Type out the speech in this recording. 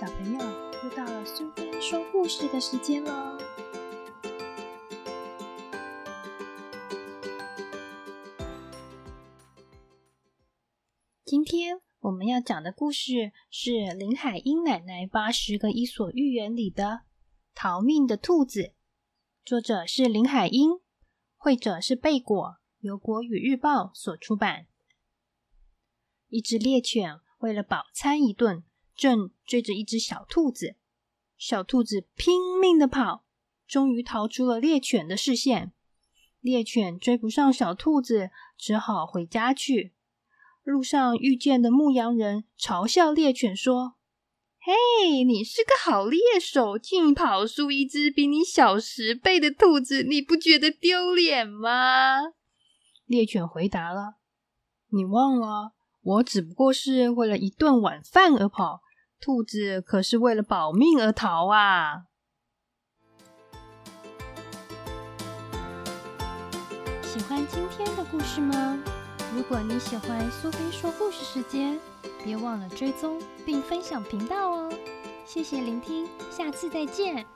小朋友，又到了苏菲说故事的时间喽！今天我们要讲的故事是林海音奶奶八十个伊索寓言里的《逃命的兔子》，作者是林海音，绘者是贝果，由国语日报所出版。一只猎犬为了饱餐一顿，正追着一只小兔子。小兔子拼命的跑，终于逃出了猎犬的视线。猎犬追不上小兔子，只好回家去。路上遇见的牧羊人嘲笑猎犬说：“嘿，你是个好猎手，竟跑输一只比你小十倍的兔子，你不觉得丢脸吗？”猎犬回答了：“你忘了，我只不过是为了一顿晚饭而跑，兔子可是为了保命而逃啊！”喜欢今天的故事吗？如果你喜欢苏菲说故事时间，别忘了追踪并分享频道哦！谢谢聆听，下次再见。